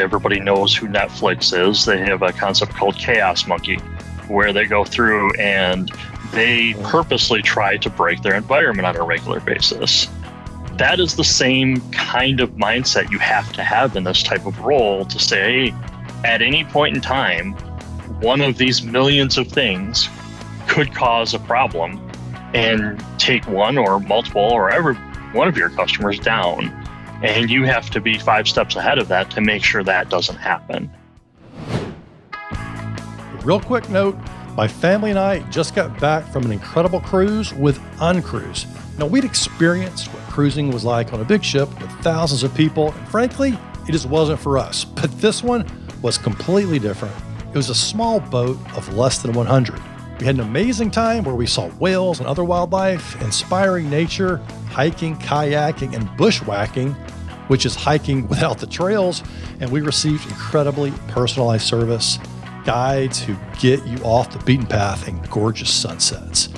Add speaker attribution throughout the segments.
Speaker 1: Everybody knows who Netflix is. They have a concept called Chaos Monkey, where they go through and they purposely try to break their environment on a regular basis. That is the same kind of mindset you have to have in this type of role to say, at any point in time, one of these millions of things could cause a problem and take one or multiple or every one of your customers down. And you have to be five steps ahead of that to make sure that doesn't happen.
Speaker 2: Real quick note my family and I just got back from an incredible cruise with Uncruise. Now, we'd experienced what cruising was like on a big ship with thousands of people, and frankly, it just wasn't for us. But this one was completely different. It was a small boat of less than 100. We had an amazing time where we saw whales and other wildlife, inspiring nature, hiking, kayaking, and bushwhacking, which is hiking without the trails. And we received incredibly personalized service, guides who get you off the beaten path, and gorgeous sunsets.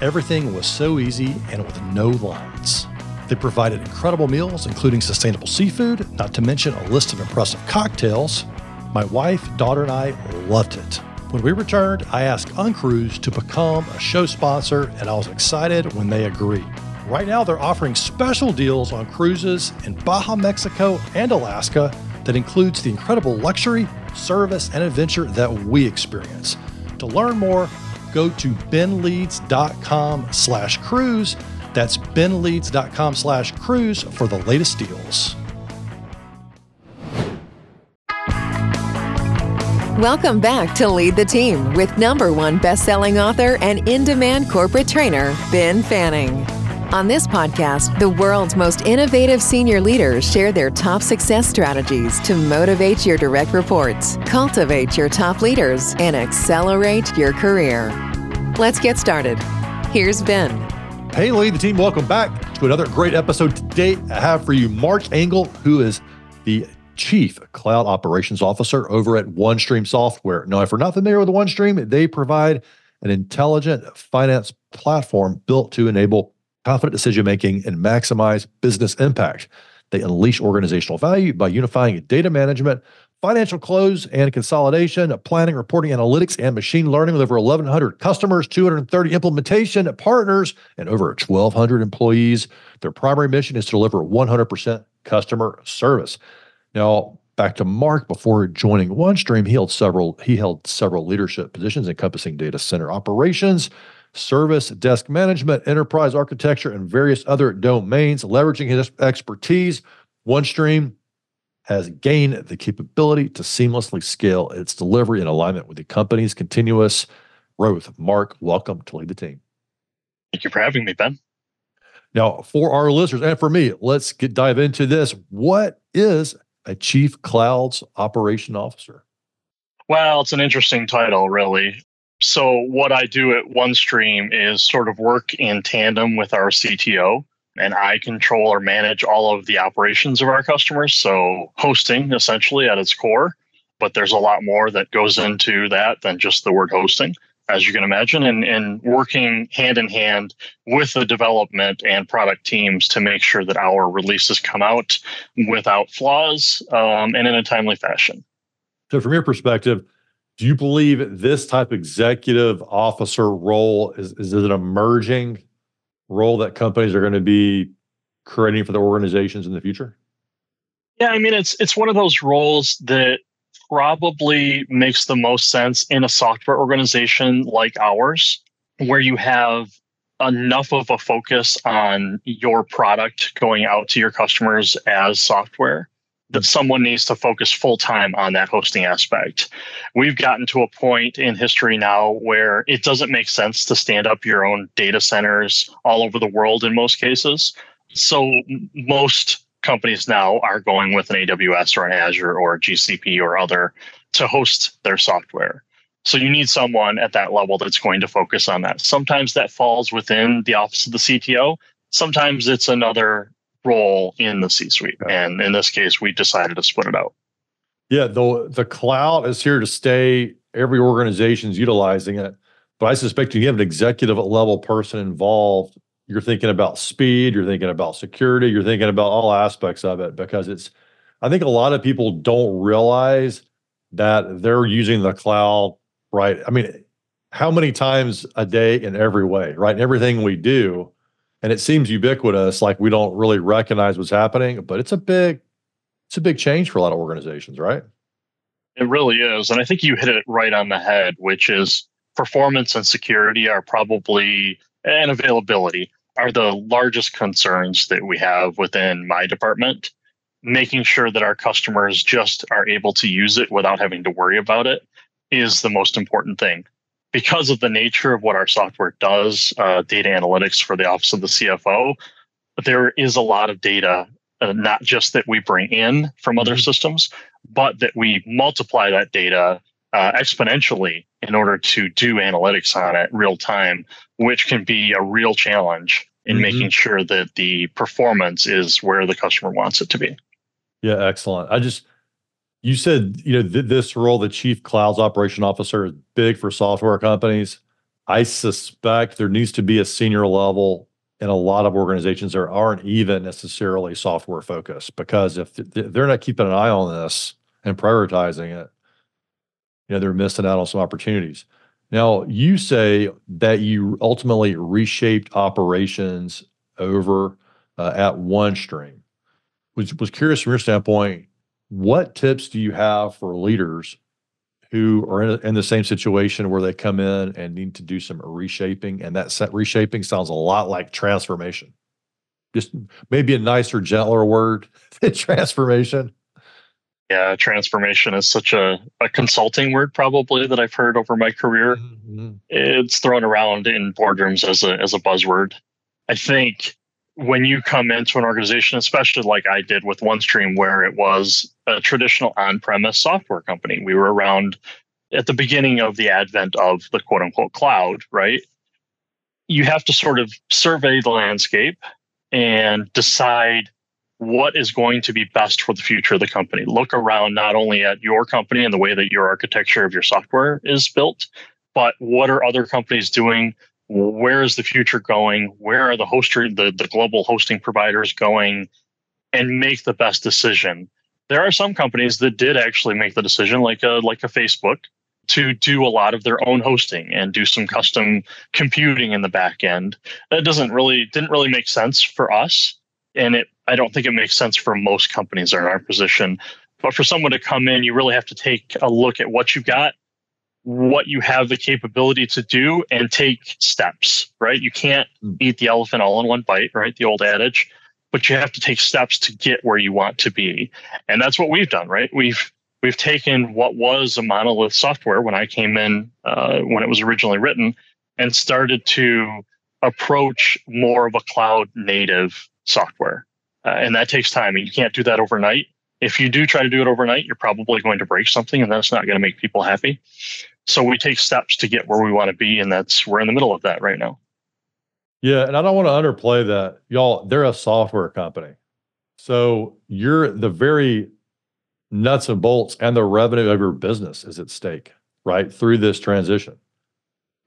Speaker 2: Everything was so easy and with no lines. They provided incredible meals, including sustainable seafood, not to mention a list of impressive cocktails. My wife, daughter, and I loved it. When we returned, I asked Uncruise to become a show sponsor, and I was excited when they agreed. Right now, they're offering special deals on cruises in Baja, Mexico, and Alaska that includes the incredible luxury, service, and adventure that we experience. To learn more, go to benleads.com slash cruise. That's benleads.com slash cruise for the latest deals.
Speaker 3: Welcome back to Lead the Team with number one best-selling author and in-demand corporate trainer, Ben Fanning. On this podcast, the world's most innovative senior leaders share their top success strategies to motivate your direct reports, cultivate your top leaders, and accelerate your career. Let's get started. Here's Ben.
Speaker 2: Hey, Lead the Team, welcome back to another great episode. Today, I have for you Mark Angle, who is the Chief Cloud Operations Officer over at OneStream Software. Now, if you're not familiar with OneStream, they provide an intelligent finance platform built to enable confident decision making and maximize business impact. They unleash organizational value by unifying data management, financial close and consolidation, planning, reporting, analytics, and machine learning with over 1,100 customers, 230 implementation partners, and over 1,200 employees. Their primary mission is to deliver 100% customer service. Now, back to Mark before joining OneStream, he held several he held several leadership positions encompassing data center operations, service desk management, enterprise architecture, and various other domains. Leveraging his expertise, OneStream has gained the capability to seamlessly scale its delivery in alignment with the company's continuous growth. Mark, welcome to lead the team.
Speaker 1: Thank you for having me, Ben.
Speaker 2: Now, for our listeners and for me, let's get dive into this. What is a chief clouds operation officer?
Speaker 1: Well, it's an interesting title, really. So, what I do at OneStream is sort of work in tandem with our CTO, and I control or manage all of the operations of our customers. So, hosting essentially at its core, but there's a lot more that goes into that than just the word hosting as you can imagine, and, and working hand in hand with the development and product teams to make sure that our releases come out without flaws um, and in a timely fashion.
Speaker 2: So, from your perspective, do you believe this type of executive officer role is, is an emerging role that companies are going to be creating for their organizations in the future?
Speaker 1: Yeah, I mean it's it's one of those roles that probably makes the most sense in a software organization like ours, where you have enough of a focus on your product going out to your customers as software that someone needs to focus full time on that hosting aspect. We've gotten to a point in history now where it doesn't make sense to stand up your own data centers all over the world in most cases. So most companies now are going with an AWS or an Azure or GCP or other to host their software. So you need someone at that level that's going to focus on that. Sometimes that falls within the office of the CTO. Sometimes it's another role in the C-suite. And in this case, we decided to split it out.
Speaker 2: Yeah, the the cloud is here to stay. Every organization's utilizing it. But I suspect you have an executive level person involved you're thinking about speed, you're thinking about security, you're thinking about all aspects of it because it's I think a lot of people don't realize that they're using the cloud, right? I mean, how many times a day in every way, right? In everything we do. And it seems ubiquitous, like we don't really recognize what's happening, but it's a big, it's a big change for a lot of organizations, right?
Speaker 1: It really is. And I think you hit it right on the head, which is performance and security are probably and availability are the largest concerns that we have within my department. Making sure that our customers just are able to use it without having to worry about it is the most important thing. Because of the nature of what our software does, uh, data analytics for the Office of the CFO, there is a lot of data, uh, not just that we bring in from other mm-hmm. systems, but that we multiply that data uh, exponentially in order to do analytics on it real time, which can be a real challenge in mm-hmm. making sure that the performance is where the customer wants it to be.
Speaker 2: Yeah, excellent. I just you said you know th- this role, the chief clouds operation officer, is big for software companies. I suspect there needs to be a senior level in a lot of organizations that aren't even necessarily software focused because if they're not keeping an eye on this and prioritizing it, you know they're missing out on some opportunities. Now, you say that you ultimately reshaped operations over uh, at OneStream. Was was curious from your standpoint, what tips do you have for leaders who are in, in the same situation where they come in and need to do some reshaping, and that set reshaping sounds a lot like transformation. Just maybe a nicer, gentler word than transformation.
Speaker 1: Yeah, transformation is such a, a consulting word probably that I've heard over my career. Mm-hmm. It's thrown around in boardrooms as a as a buzzword. I think when you come into an organization, especially like I did with OneStream, where it was a traditional on-premise software company, we were around at the beginning of the advent of the quote unquote cloud, right? You have to sort of survey the landscape and decide what is going to be best for the future of the company. Look around not only at your company and the way that your architecture of your software is built, but what are other companies doing? Where is the future going? Where are the hoster the, the global hosting providers going? And make the best decision. There are some companies that did actually make the decision, like a like a Facebook, to do a lot of their own hosting and do some custom computing in the back end. That doesn't really didn't really make sense for us and it I don't think it makes sense for most companies that are in our position. But for someone to come in, you really have to take a look at what you've got, what you have the capability to do, and take steps, right? You can't hmm. eat the elephant all in one bite, right? The old adage, but you have to take steps to get where you want to be. And that's what we've done, right? We've we've taken what was a monolith software when I came in, uh, when it was originally written, and started to approach more of a cloud native software. Uh, and that takes time. And you can't do that overnight. If you do try to do it overnight, you're probably going to break something, and that's not going to make people happy. So we take steps to get where we want to be, and that's we're in the middle of that right now.
Speaker 2: Yeah, and I don't want to underplay that, y'all. They're a software company, so you're the very nuts and bolts, and the revenue of your business is at stake, right? Through this transition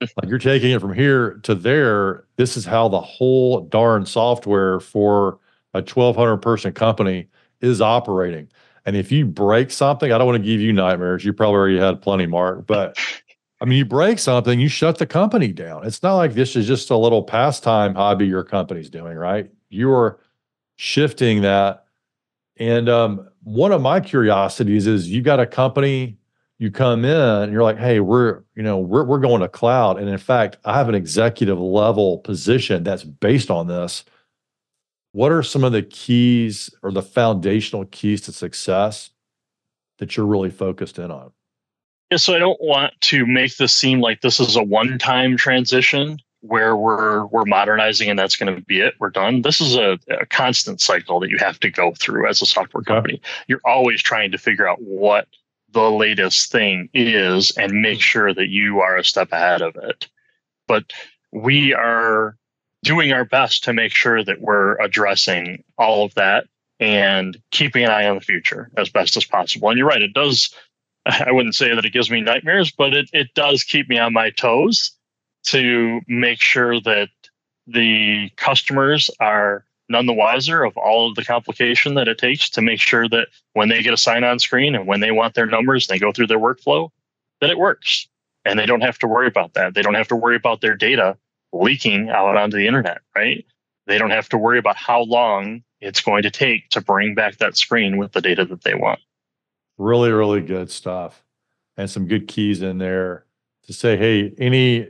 Speaker 2: like you're taking it from here to there. This is how the whole darn software for a 1200 person company is operating. And if you break something, I don't want to give you nightmares. You probably already had plenty, Mark, but I mean, you break something, you shut the company down. It's not like this is just a little pastime hobby your company's doing, right? You are shifting that. And um, one of my curiosities is you got a company you come in and you're like, hey, we're, you know, we're, we're going to cloud. And in fact, I have an executive level position that's based on this. What are some of the keys or the foundational keys to success that you're really focused in on?
Speaker 1: Yeah, so I don't want to make this seem like this is a one-time transition where we're we're modernizing and that's going to be it. We're done. This is a, a, constant cycle that you have to go through as a software company. You're always trying to figure out what the latest thing is and make hmm. sure that you are a step ahead of it. But we are doing our best to make sure that we're addressing all of that and keeping an eye on the future as best as possible. And you're right, it does. I wouldn't say that it gives me nightmares, but it, it does keep me on my toes to make sure that the customers are none the wiser of all of the complication that it takes to make sure that when they get a sign on screen and when they want their numbers they go through their workflow, that it works. And they don't have to worry about that. They don't have to worry about their data leaking out onto the internet, right? They don't have to worry about how long it's going to take to bring back that screen with the data that they want.
Speaker 2: Really, really good stuff. And some good keys in there to say, hey, any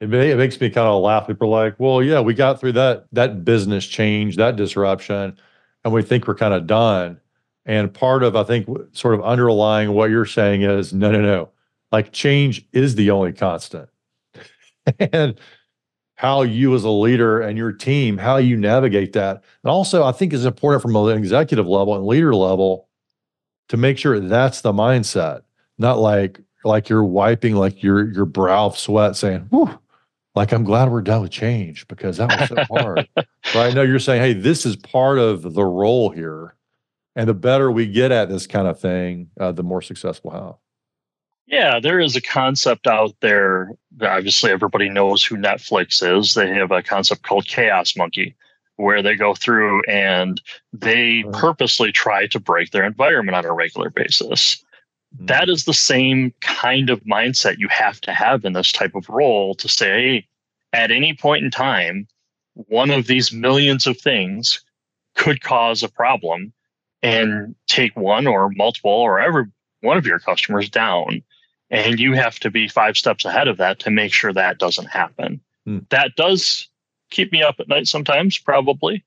Speaker 2: it, makes me kind of laugh. People are like, well, yeah, we got through that that business change, that disruption, and we think we're kind of done. And part of I think sort of underlying what you're saying is no, no, no. Like change is the only constant. and how you as a leader and your team, how you navigate that. And also I think is important from an executive level and leader level to make sure that's the mindset, not like like you're wiping like your your brow of sweat saying, Whew, like I'm glad we're done with change because that was so hard. right. No, you're saying, hey, this is part of the role here. And the better we get at this kind of thing, uh, the more successful we how.
Speaker 1: Yeah, there is a concept out there. Obviously, everybody knows who Netflix is. They have a concept called Chaos Monkey, where they go through and they mm-hmm. purposely try to break their environment on a regular basis. Mm-hmm. That is the same kind of mindset you have to have in this type of role to say, at any point in time, one of these millions of things could cause a problem and take one or multiple or every one of your customers down. And you have to be five steps ahead of that to make sure that doesn't happen. Hmm. That does keep me up at night sometimes, probably,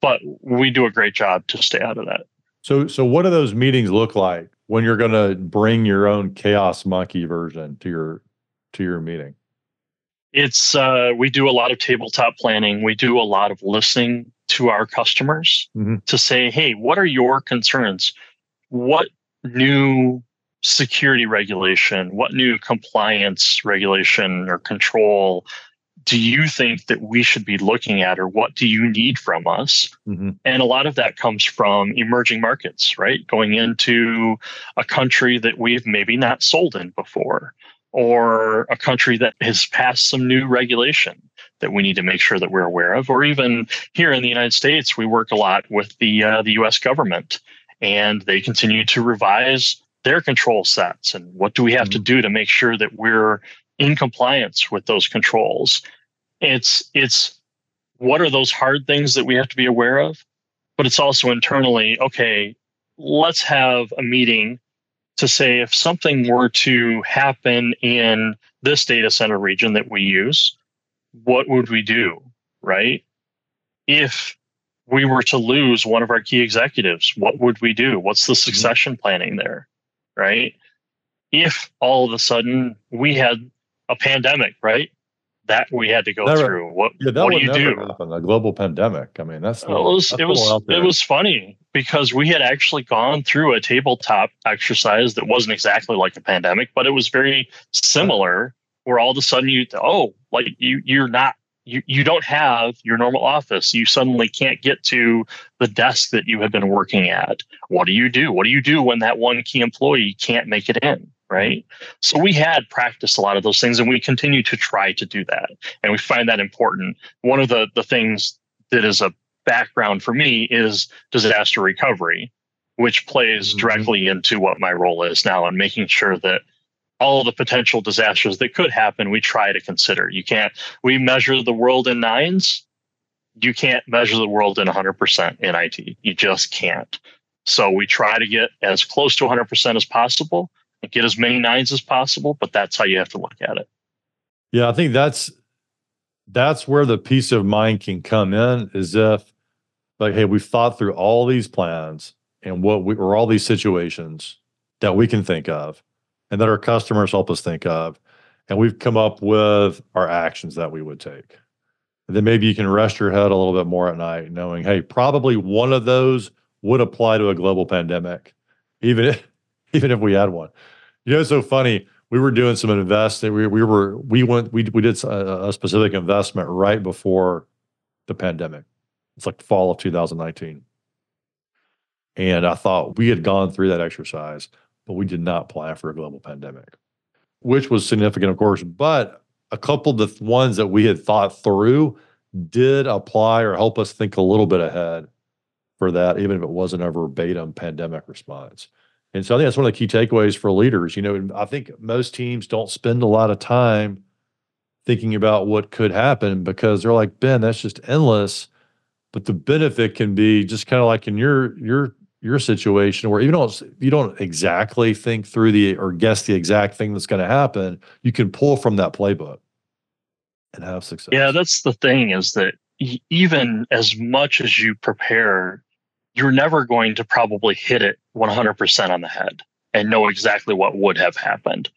Speaker 1: but we do a great job to stay out of that.
Speaker 2: So, so what do those meetings look like? when you're going to bring your own chaos monkey version to your to your meeting
Speaker 1: it's uh, we do a lot of tabletop planning we do a lot of listening to our customers mm-hmm. to say hey what are your concerns what new security regulation? What new compliance regulation or control do you think that we should be looking at or what do you need from us? Mm-hmm. and a lot of that comes from emerging markets right? Going into a country that we've maybe not sold in before or a country that has passed some new regulation that we need to make sure that we're aware of. Or even here in the united states we work a lot with the uh, the us government and they continue to revise their control sets and what do we have mm-hmm. to do to make sure that we're in compliance with those controls. It's it's what are those hard things that we have to be aware of? But it's also internally, okay, let's have a meeting to say if something were to happen in this data center region that we use, what would we do? Right? If we were to lose one of our key executives, what would we do? What's the mm-hmm. succession planning there? Right? If all of a sudden we had a pandemic, right? That we had to go never, through. What, yeah, what do you do?
Speaker 2: Happen, a global pandemic. I mean, that's
Speaker 1: it was it was it was funny because we had actually gone through a tabletop exercise that wasn't exactly like a pandemic, but it was very similar. Where all of a sudden you oh like you you're not you, you don't have your normal office. You suddenly can't get to the desk that you have been working at. What do you do? What do you do when that one key employee can't make it in? right? So we had practiced a lot of those things and we continue to try to do that. And we find that important. One of the, the things that is a background for me is disaster recovery, which plays mm-hmm. directly into what my role is now and making sure that all the potential disasters that could happen, we try to consider. You can't, we measure the world in nines. You can't measure the world in 100% in IT. You just can't. So we try to get as close to 100% as possible get as many nines as possible, but that's how you have to look at it.
Speaker 2: Yeah, I think that's that's where the peace of mind can come in is if like, hey, we've thought through all these plans and what we or all these situations that we can think of and that our customers help us think of. And we've come up with our actions that we would take. And then maybe you can rest your head a little bit more at night, knowing, hey, probably one of those would apply to a global pandemic, even if even if we had one. You know, it's so funny. We were doing some investing. We we were we went we we did a, a specific investment right before the pandemic. It's like fall of 2019. And I thought we had gone through that exercise, but we did not plan for a global pandemic, which was significant, of course. But a couple of the ones that we had thought through did apply or help us think a little bit ahead for that, even if it wasn't a verbatim pandemic response. And so I think that's one of the key takeaways for leaders. You know, I think most teams don't spend a lot of time thinking about what could happen because they're like, Ben, that's just endless. But the benefit can be just kind of like in your your your situation where even though you don't exactly think through the or guess the exact thing that's going to happen, you can pull from that playbook and have success.
Speaker 1: Yeah, that's the thing is that even as much as you prepare, you're never going to probably hit it 100% on the head and know exactly what would have happened.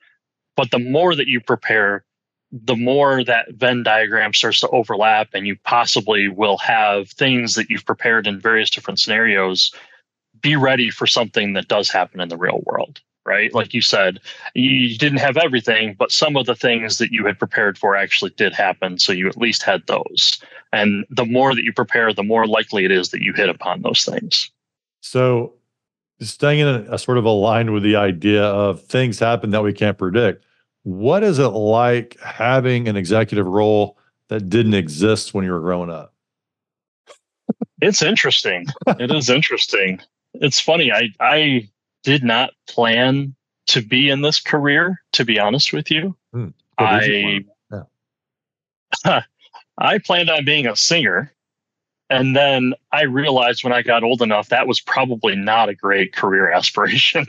Speaker 1: But the more that you prepare, the more that Venn diagram starts to overlap, and you possibly will have things that you've prepared in various different scenarios be ready for something that does happen in the real world right? Like you said, you didn't have everything, but some of the things that you had prepared for actually did happen. So you at least had those. And the more that you prepare, the more likely it is that you hit upon those things.
Speaker 2: So staying in a, a sort of aligned with the idea of things happen that we can't predict. What is it like having an executive role that didn't exist when you were growing up?
Speaker 1: it's interesting. it is interesting. It's funny. I I did not plan to be in this career, to be honest with you. Hmm. I yeah. I planned on being a singer. And then I realized when I got old enough that was probably not a great career aspiration.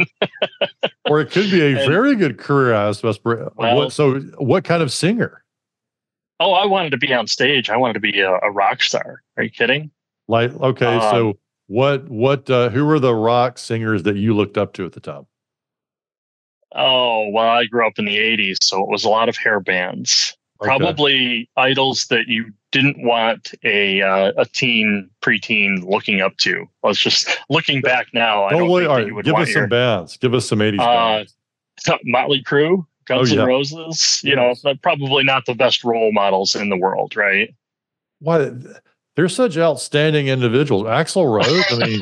Speaker 2: or it could be a and, very good career aspiration. Well, what, so, what kind of singer?
Speaker 1: Oh, I wanted to be on stage. I wanted to be a, a rock star. Are you kidding?
Speaker 2: Like, okay, um, so what what uh, who were the rock singers that you looked up to at the time?
Speaker 1: Oh, well, I grew up in the 80s, so it was a lot of hair bands. Okay. Probably idols that you didn't want a uh, a teen preteen looking up to. I was just looking back now. I don't,
Speaker 2: don't wait, give us your, some bands. Give us some 80s uh, bands.
Speaker 1: Motley Crue, Guns oh, yeah. N' Roses. You yes. know, probably not the best role models in the world, right?
Speaker 2: Why? They're such outstanding individuals. Axl Rose, I mean,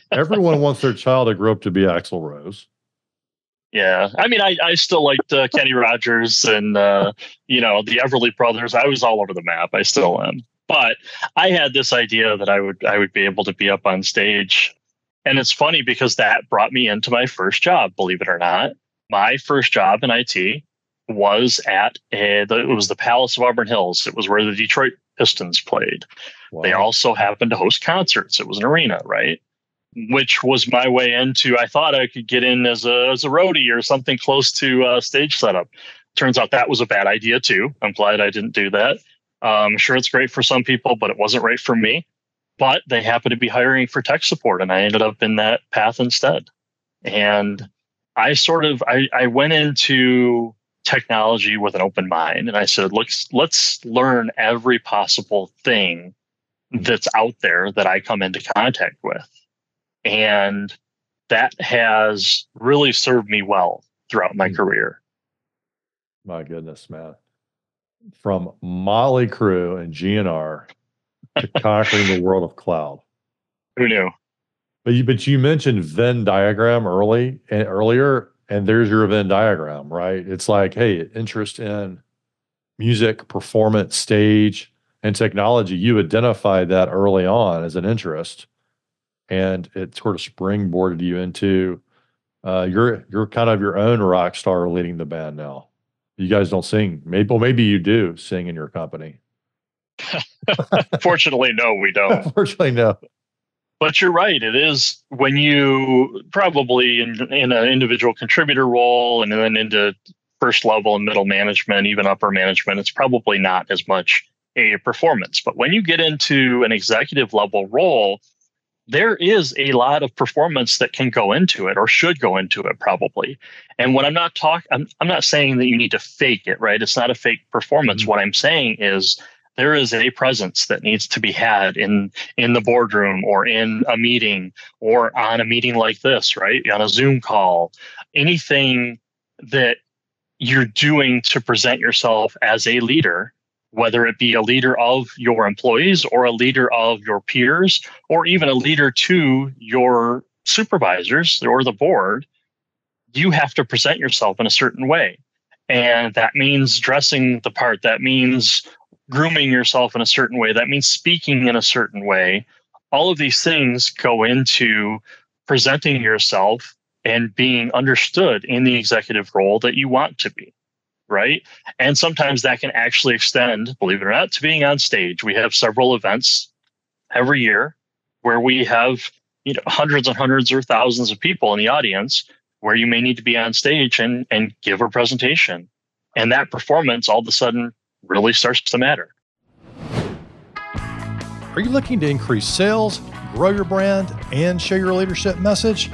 Speaker 2: everyone wants their child to grow up to be Axl Rose.
Speaker 1: Yeah, I mean, I, I still liked uh, Kenny Rogers and uh, you know the Everly Brothers. I was all over the map. I still am. But I had this idea that I would I would be able to be up on stage, and it's funny because that brought me into my first job. Believe it or not, my first job in IT was at a, the, it was the Palace of Auburn Hills. It was where the Detroit Pistons played. Wow. They also happened to host concerts. It was an arena, right? Which was my way into. I thought I could get in as a as a roadie or something close to uh, stage setup. Turns out that was a bad idea too. I'm glad I didn't do that. I'm um, sure it's great for some people, but it wasn't right for me. But they happened to be hiring for tech support, and I ended up in that path instead. And I sort of I, I went into technology with an open mind. And I said, let's let's learn every possible thing that's out there that I come into contact with. And that has really served me well throughout my mm-hmm. career.
Speaker 2: My goodness, man. From Motley Crue and GNR to conquering the world of cloud.
Speaker 1: Who knew?
Speaker 2: But you, but you mentioned Venn diagram early and earlier, and there's your Venn diagram, right? It's like, hey, interest in music, performance, stage, and technology. You identified that early on as an interest, and it sort of springboarded you into uh, you're you're kind of your own rock star leading the band now. You guys don't sing. Maybe well, maybe you do sing in your company.
Speaker 1: Fortunately, no, we don't.
Speaker 2: Fortunately, no
Speaker 1: but you're right. It is when you probably in, in an individual contributor role and then into first level and middle management, even upper management, it's probably not as much a performance. But when you get into an executive level role, there is a lot of performance that can go into it or should go into it probably. And when I'm not talking, I'm, I'm not saying that you need to fake it, right? It's not a fake performance. Mm-hmm. What I'm saying is there is a presence that needs to be had in in the boardroom or in a meeting or on a meeting like this right? On a zoom call. Anything that you're doing to present yourself as a leader whether it be a leader of your employees or a leader of your peers or even a leader to your supervisors or the board you have to present yourself in a certain way. And that means dressing the part. That means grooming yourself in a certain way. That means speaking in a certain way. All of these things go into presenting yourself and being understood in the executive role that you want to be. Right. And sometimes that can actually extend, believe it or not, to being on stage. We have several events every year where we have you know hundreds and hundreds or thousands of people in the audience where you may need to be on stage and and give a presentation and that performance all of a sudden really starts to matter
Speaker 2: are you looking to increase sales grow your brand and share your leadership message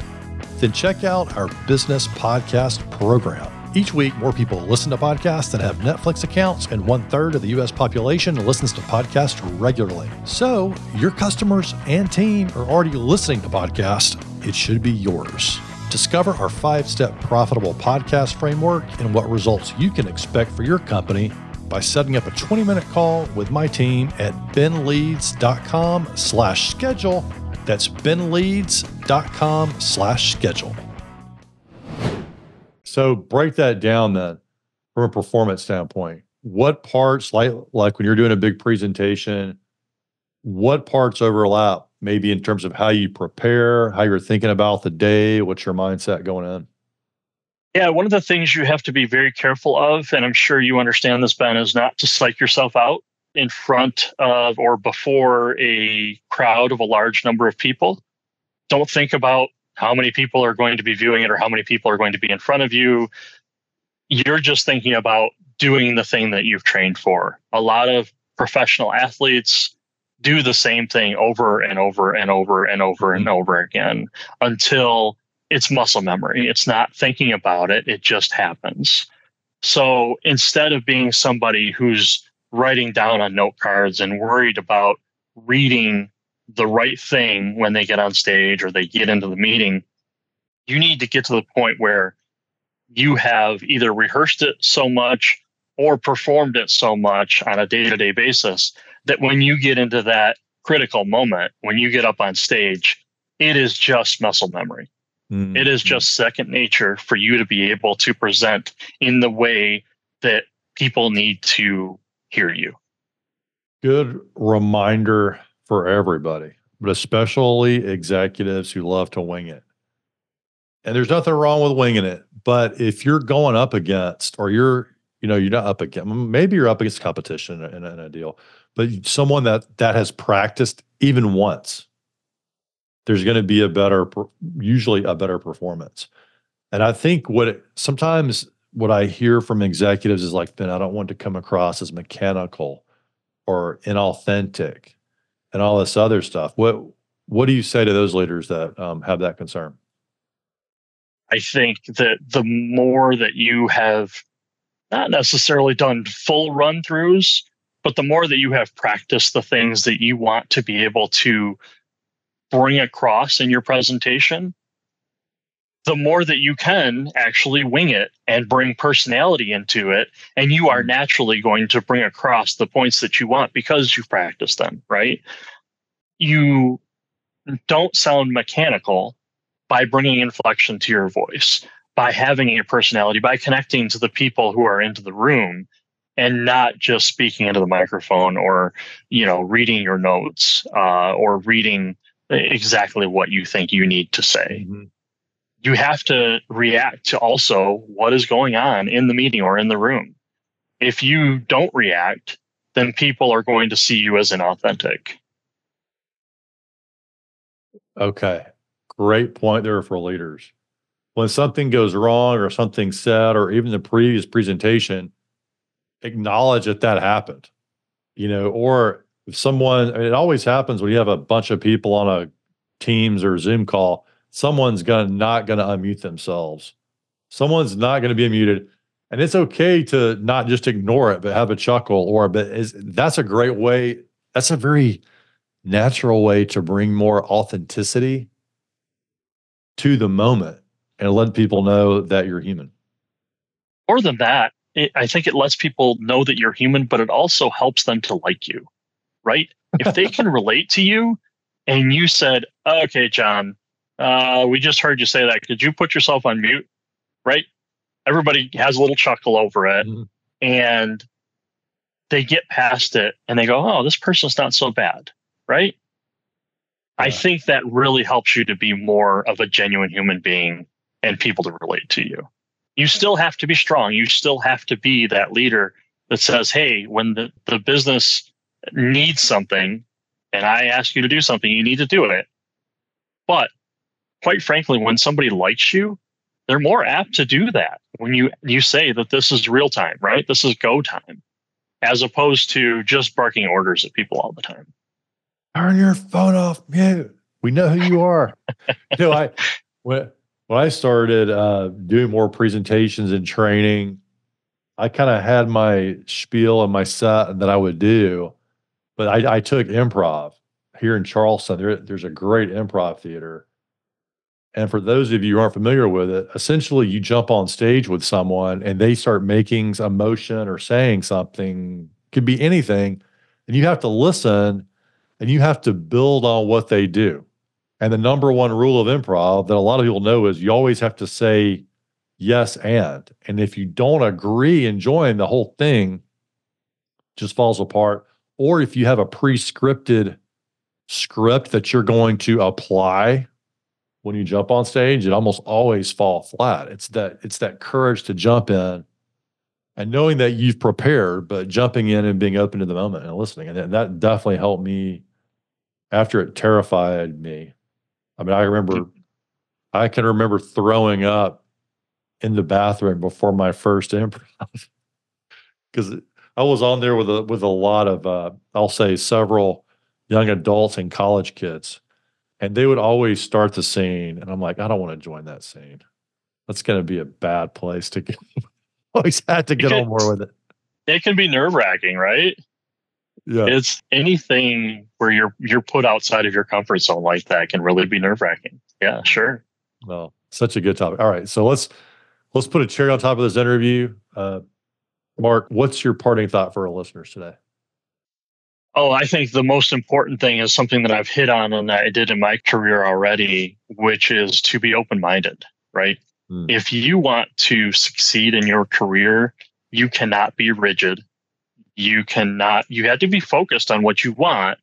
Speaker 2: then check out our business podcast program each week, more people listen to podcasts than have Netflix accounts, and one third of the U.S. population listens to podcasts regularly. So, your customers and team are already listening to podcasts. It should be yours. Discover our five step profitable podcast framework and what results you can expect for your company by setting up a 20 minute call with my team at benleads.com slash schedule. That's benleads.com slash schedule. So break that down then from a performance standpoint. What parts, like like when you're doing a big presentation, what parts overlap maybe in terms of how you prepare, how you're thinking about the day, what's your mindset going in?
Speaker 1: Yeah, one of the things you have to be very careful of, and I'm sure you understand this, Ben, is not to psych yourself out in front of or before a crowd of a large number of people. Don't think about how many people are going to be viewing it or how many people are going to be in front of you. You're just thinking about doing the thing that you've trained for. A lot of professional athletes do the same thing over and over and over and over and mm-hmm. over again until it's muscle memory. It's not thinking about it, it just happens. So instead of being somebody who's writing down on note cards and worried about reading the right thing when they get on stage or they get into the meeting, you need to get to the point where you have either rehearsed it so much or performed it so much on a day to day basis that when you get into that critical moment, when you get up on stage, it is just muscle memory. Mm-hmm. It is just second nature for you to be able to present in the way that people need to hear you.
Speaker 2: Good reminder for everybody, but especially executives who love to wing it. And there's nothing wrong with winging it, but if you're going up against, or you're, you know, you're not up against, maybe you're up against competition in, in a deal, but someone that that has practiced even once, there's going to be a better, usually a better performance. And I think what it, sometimes what I hear from executives is like, Ben, I don't want to come across as mechanical or inauthentic and all this other stuff. What what do you say to those leaders that um, have that concern?
Speaker 1: I think that the more that you have not necessarily done full run throughs, but the more that you have practiced the things that you want to be able to bring across in your presentation, the more that you can actually wing it and bring personality into it. And you are mm-hmm. naturally going to bring across the points that you want because you've practiced them, right? You don't sound mechanical by bringing inflection to your voice, by having a personality, by connecting to the people who are into the room and not just speaking into the microphone or you know reading your notes uh, or reading exactly what you think you need to say mm-hmm you have to react to also what is going on in the meeting or in the room. If you don't react, then people are going to see you as inauthentic.
Speaker 2: Okay. Great point there for leaders. When something goes wrong or something said, or even the previous presentation, acknowledge that that happened. You know, or if someone, I mean, it always happens when you have a bunch of people on a Teams or Zoom call someone's gonna not gonna unmute themselves. Someone's not gonna be muted. And it's okay to not just ignore it, but have a chuckle or but is that's a great way. That's a very natural way to bring more authenticity to the moment and let people know that you're human.
Speaker 1: More than that, it, I think it lets people know that you're human, but it also helps them to like you, right? If they can relate to you and you said, okay, John, uh, we just heard you say that. Could you put yourself on mute? Right? Everybody has a little chuckle over it. Mm-hmm. And they get past it and they go, oh, this person's not so bad, right? I think that really helps you to be more of a genuine human being and people to relate to you. You still have to be strong. You still have to be that leader that says, hey, when the, the business needs something and I ask you to do something, you need to do it. But quite frankly, when somebody likes you, they're more apt to do that when you you say that this is real time, right? This is go time, as opposed to just barking orders at people all the time.
Speaker 2: Turn your phone off mute. We know who you are. you know, I when when I started uh, doing more presentations and training, I kind of had my spiel and my set that I would do, but I, I took improv here in Charleston. There, there's a great improv theater. And for those of you who aren't familiar with it, essentially you jump on stage with someone and they start making a motion or saying something, could be anything, and you have to listen and you have to build on what they do. And the number one rule of improv that a lot of people know is you always have to say yes and. And if you don't agree and join, the whole thing just falls apart. Or if you have a pre scripted script that you're going to apply when you jump on stage, it almost always fall flat. It's that it's that courage to jump in and knowing that you've prepared, but jumping in and being open to the moment and listening. And that definitely helped me after it terrified me. I mean, I remember I can remember throwing up in the bathroom before my first improv because I was on there with a with a lot of uh, I'll say several young adults and college kids, and they would always start the scene, and I'm like, I don't want to join that scene. That's going to be a bad place to get. always had to get on more with it.
Speaker 1: It can be nerve wracking, right?
Speaker 2: Yeah.
Speaker 1: It's anything where you're you're put outside of your comfort zone like that can really be nerve wracking. Yeah, sure.
Speaker 2: Well, such a good topic. All right, so let's let's put a cherry on top of this interview. Uh, Mark, what's your parting thought for our listeners today?
Speaker 1: Oh, I think the most important thing is something that I've hit on and that I did in my career already, which is to be open minded, right? Hmm. If you want to succeed in your career, you cannot be rigid. You cannot, you have to be focused on what you want,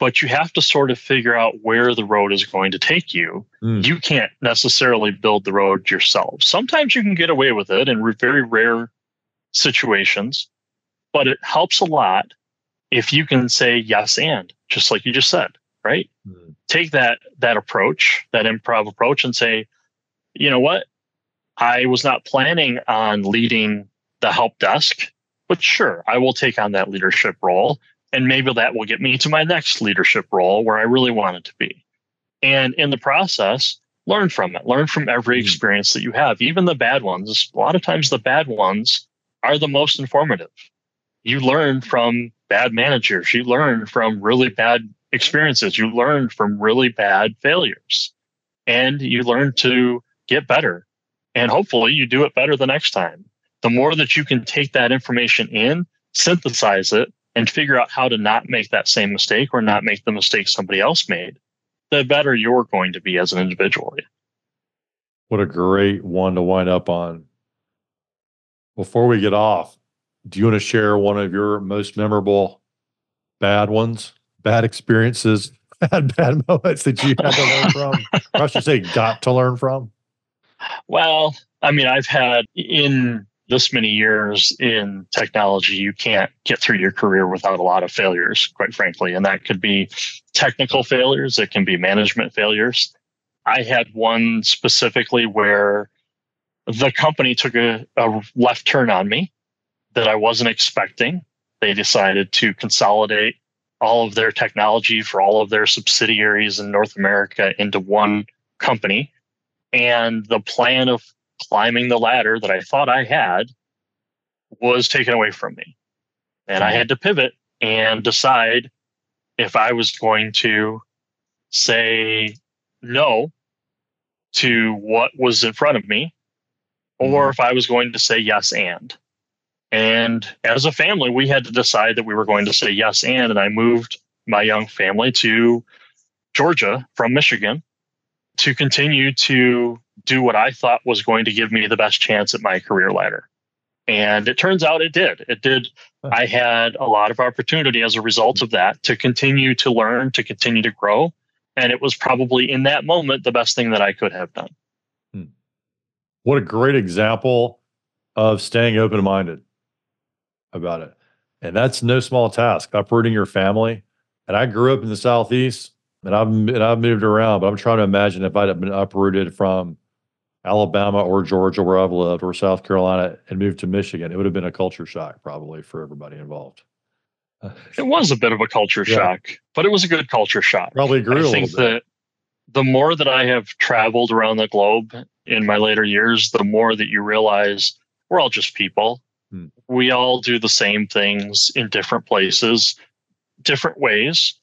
Speaker 1: but you have to sort of figure out where the road is going to take you. Hmm. You can't necessarily build the road yourself. Sometimes you can get away with it in very rare situations, but it helps a lot if you can say yes and just like you just said right? Mm. take that that approach that improv approach and say you know what? I was not planning on leading the help desk but sure i will take on that leadership role and maybe that will get me to my next leadership role where i really want it to be. And in the process learn from it. Learn from every mm. experience that you have even the bad ones. A lot of times the bad ones are the most informative you learn from bad managers. You learn from really bad experiences. You learn from really bad failures and you learn to get better. And hopefully you do it better the next time. The more that you can take that information in, synthesize it, and figure out how to not make that same mistake or not make the mistake somebody else made, the better you're going to be as an individual.
Speaker 2: What a great one to wind up on. Before we get off, do you want to share one of your most memorable bad ones, bad experiences, bad bad moments that you had to learn from? or I should say, got to learn from.
Speaker 1: Well, I mean, I've had in this many years in technology, you can't get through your career without a lot of failures, quite frankly. And that could be technical failures, it can be management failures. I had one specifically where the company took a, a left turn on me that I wasn't expecting. They decided to consolidate all of their technology for all of their subsidiaries in North America into one company. And the plan of climbing the ladder that I thought I had was taken away from me. And I had to pivot and decide if I was going to say no to what was in front of me or mm-hmm. if I was going to say yes and. And as a family, we had to decide that we were going to say yes and. And I moved my young family to Georgia from Michigan to continue to do what I thought was going to give me the best chance at my career ladder. And it turns out it did. It did. I had a lot of opportunity as a result of that to continue to learn, to continue to grow. And it was probably in that moment the best thing that I could have done.
Speaker 2: What a great example of staying open minded about it. And that's no small task, uprooting your family. And I grew up in the Southeast and I've, and I've moved around, but I'm trying to imagine if I'd have been uprooted from Alabama or Georgia, where I've lived, or South Carolina, and moved to Michigan, it would have been a culture shock probably for everybody involved.
Speaker 1: It was a bit of a culture yeah. shock, but it was a good culture shock.
Speaker 2: Probably grew.
Speaker 1: I think that the more that I have traveled around the globe in my later years, the more that you realize we're all just people. Hmm. We all do the same things in different places, different ways.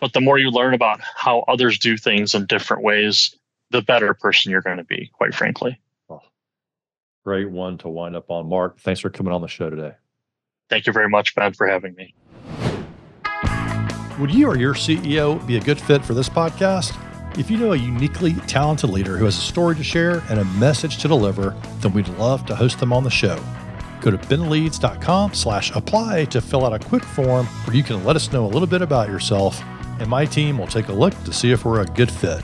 Speaker 1: But the more you learn about how others do things in different ways, the better person you're going to be, quite frankly. Oh,
Speaker 2: great one to wind up on. Mark, thanks for coming on the show today.
Speaker 1: Thank you very much, Ben, for having me.
Speaker 2: Would you or your CEO be a good fit for this podcast? If you know a uniquely talented leader who has a story to share and a message to deliver, then we'd love to host them on the show. Go to benleads.com slash apply to fill out a quick form where you can let us know a little bit about yourself, and my team will take a look to see if we're a good fit.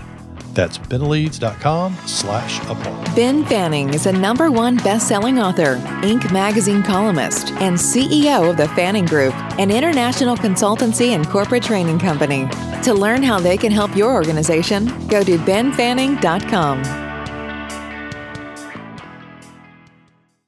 Speaker 2: That's benleads.com slash apply.
Speaker 3: Ben Fanning is a number one best-selling author, Inc. magazine columnist, and CEO of the Fanning Group, an international consultancy and corporate training company. To learn how they can help your organization, go to benfanning.com.